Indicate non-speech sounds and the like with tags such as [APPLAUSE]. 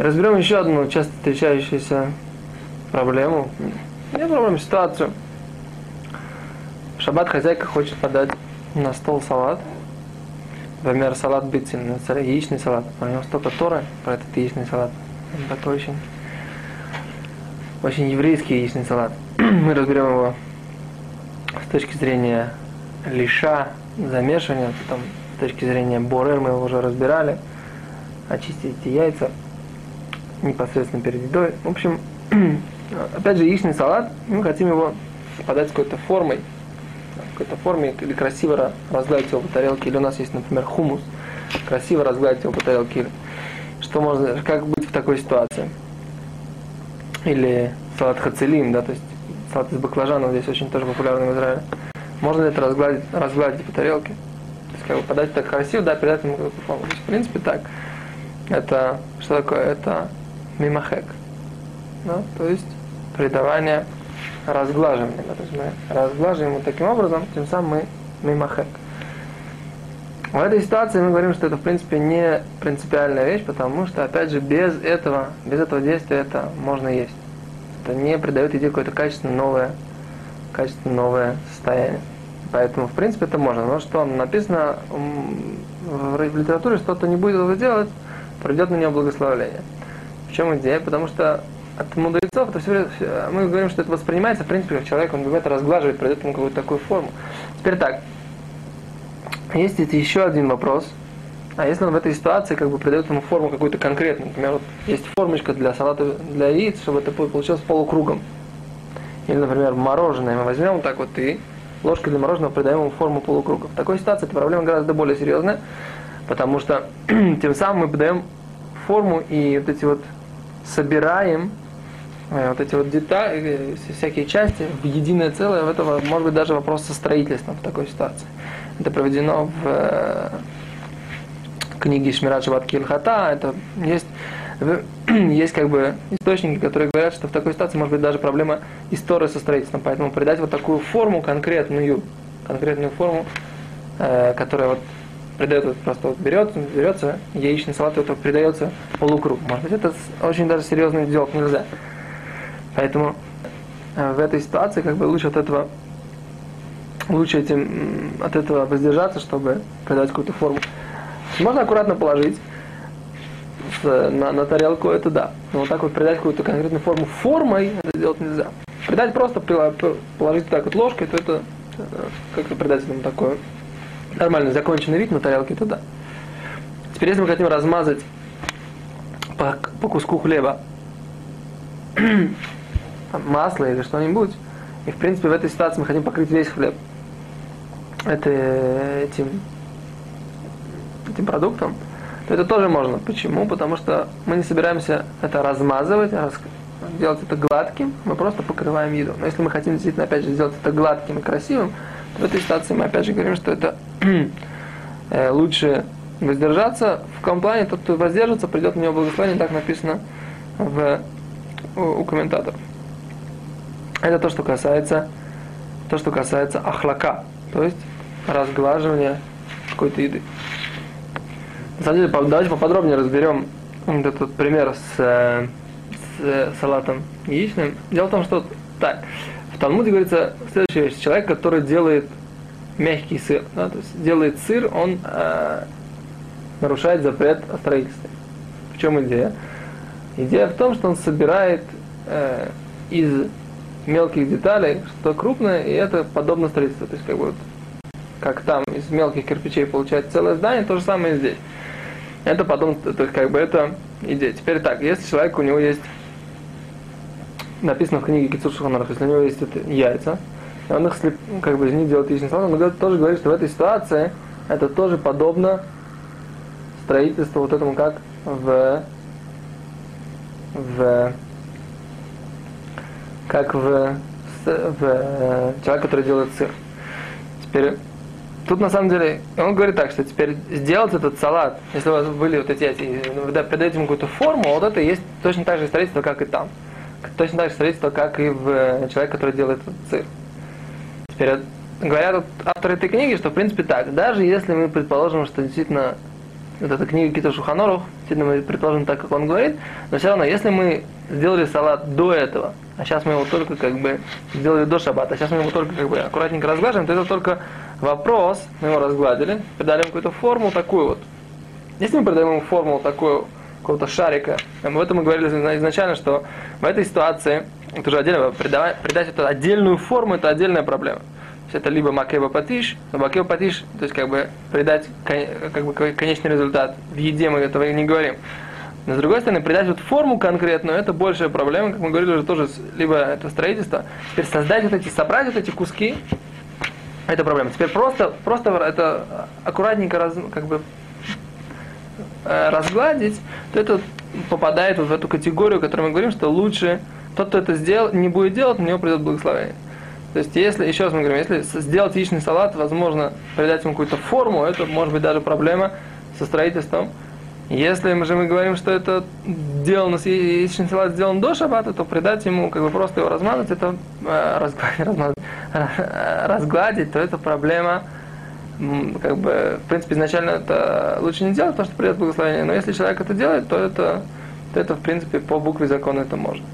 Разберем еще одну часто встречающуюся проблему. Не проблему, ситуацию. В шаббат хозяйка хочет подать на стол салат. Например, салат бицин, яичный салат. У него столько торы про этот яичный салат. Такой очень, очень еврейский яичный салат. [CLEARS THROAT] Мы разберем его с точки зрения лиша, замешивания, потом с точки зрения борер мы его уже разбирали. Очистить эти яйца непосредственно перед едой. В общем, [CLEARS THROAT] опять же, яичный салат, мы хотим его подать какой-то формой, какой-то форме, или красиво разгладить его по тарелке, или у нас есть, например, хумус, красиво разгладить его по тарелке, что можно, как быть в такой ситуации. Или салат хацелим, да, то есть салат из баклажанов здесь очень тоже популярный в Израиле. Можно это разгладить, разгладить по тарелке? То есть как бы подать так красиво, да, передать ему какую-то форму. В принципе, так. Это, что такое? Это мимахек. Да? То есть придавание разглаживания. Да? То есть мы разглаживаем вот таким образом, тем самым мы мимахек. В этой ситуации мы говорим, что это в принципе не принципиальная вещь, потому что, опять же, без этого, без этого действия это можно есть. Это не придает идее какое-то качественно новое, качественно новое состояние. Поэтому, в принципе, это можно. Но что написано в литературе, что-то не будет этого делать, придет на него благословление. В чем идея? Потому что от мудрецов это все, мы говорим, что это воспринимается, в принципе, как человек, он это разглаживает, придает ему какую-то такую форму. Теперь так, есть еще один вопрос. А если он в этой ситуации как бы придает ему форму какую-то конкретную, например, вот есть формочка для салата для яиц, чтобы это получилось полукругом. Или, например, мороженое мы возьмем вот так вот и ложкой для мороженого придаем ему форму полукруга. В такой ситуации эта проблема гораздо более серьезная, потому что [CLEARS THROAT] тем самым мы подаем форму и вот эти вот собираем э, вот эти вот детали, э, всякие части в единое целое, в этого может быть даже вопрос со строительством в такой ситуации. Это проведено в э, книге Шмират Шабат Кильхата. Это есть, [CLEARS THROAT] есть как бы источники, которые говорят, что в такой ситуации может быть даже проблема истории со строительством. Поэтому придать вот такую форму конкретную, конкретную форму, которая вот придает вот просто вот берет, берется яичный салат, это придается полукруг. Может быть, это очень даже серьезно сделать нельзя. Поэтому э, в этой ситуации как бы лучше от этого лучше этим, от этого воздержаться, чтобы придать какую-то форму. Можно аккуратно положить на, на тарелку, это да. Но вот так вот придать какую-то конкретную форму формой, это делать нельзя. Придать просто, положить так вот ложкой, то это э, как-то придать этому такой нормальный законченный вид на тарелке, то да. Теперь, если мы хотим размазать по, по куску хлеба масло или что-нибудь, и в принципе в этой ситуации мы хотим покрыть весь хлеб, это, этим, этим продуктом, то это тоже можно. Почему? Потому что мы не собираемся это размазывать, а делать это гладким, мы просто покрываем еду. Но если мы хотим действительно, опять же, сделать это гладким и красивым, то в этой ситуации мы опять же говорим, что это [CLEARS THROAT] лучше воздержаться. В каком тот, кто воздержится, придет на него благословение, так написано в, у, у комментаторов. Это то, что касается, то, что касается ахлака, то есть разглаживания какой-то еды. На самом деле, давайте поподробнее разберем этот пример с, э, с э, салатом яичным. Дело в том, что так, в Талмуде говорится следующая вещь. Человек, который делает мягкий сыр, да, то есть делает сыр, он э, нарушает запрет о строительстве. В чем идея? Идея в том, что он собирает э, из мелких деталей что-то крупное, и это подобно строительству. То есть как бы вот как там из мелких кирпичей получается целое здание, то же самое и здесь. Это потом, то есть как бы это идея. Теперь так, если человек, у него есть, написано в книге Кицур Шуханарах, если у него есть это яйца, он их слеп, как бы из них делает яичный салат, он тоже говорит, что в этой ситуации это тоже подобно строительству вот этому, как в, в как в, в человек, который делает сыр. Теперь Тут на самом деле, он говорит так, что теперь сделать этот салат, если у вас были вот эти, эти вы придаете ему какую-то форму, вот это есть точно так же строительство, как и там. Точно так же строительство, как и в человек, который делает сыр. Теперь говорят авторы этой книги, что в принципе так, даже если мы предположим, что действительно вот эта книга Кита Шуханоров, действительно мы предположим так, как он говорит, но все равно, если мы сделали салат до этого, а сейчас мы его только как бы сделали до шаббата, а сейчас мы его только как бы аккуратненько разглаживаем, то это только вопрос, мы его разгладили, придали ему какую-то форму такую вот. Если мы придаем ему форму такую, какого-то шарика, об этом мы говорили изначально, что в этой ситуации, это уже отдельно, придавать, придать эту отдельную форму, это отдельная проблема это либо макеба патиш, но макеба патиш, то есть как бы придать как бы конечный результат. В еде мы этого не говорим. Но с другой стороны, придать вот форму конкретную, это большая проблема, как мы говорили уже тоже, либо это строительство. Теперь создать вот эти, собрать вот эти куски, это проблема. Теперь просто, просто это аккуратненько раз, как бы э, разгладить, то это попадает вот в эту категорию, о которой мы говорим, что лучше тот, кто это сделал, не будет делать, на него придет благословение. То есть, если, еще раз мы говорим, если сделать яичный салат, возможно, придать ему какую-то форму, это может быть даже проблема со строительством. Если мы же мы говорим, что это сделано, яичный салат сделан до шаббата, то придать ему, как бы просто его размазать, это э, разгладить, [LAUGHS] разгладить, то это проблема, как бы, в принципе, изначально это лучше не делать, потому что придет благословение, но если человек это делает, то это, то это в принципе, по букве закона это можно.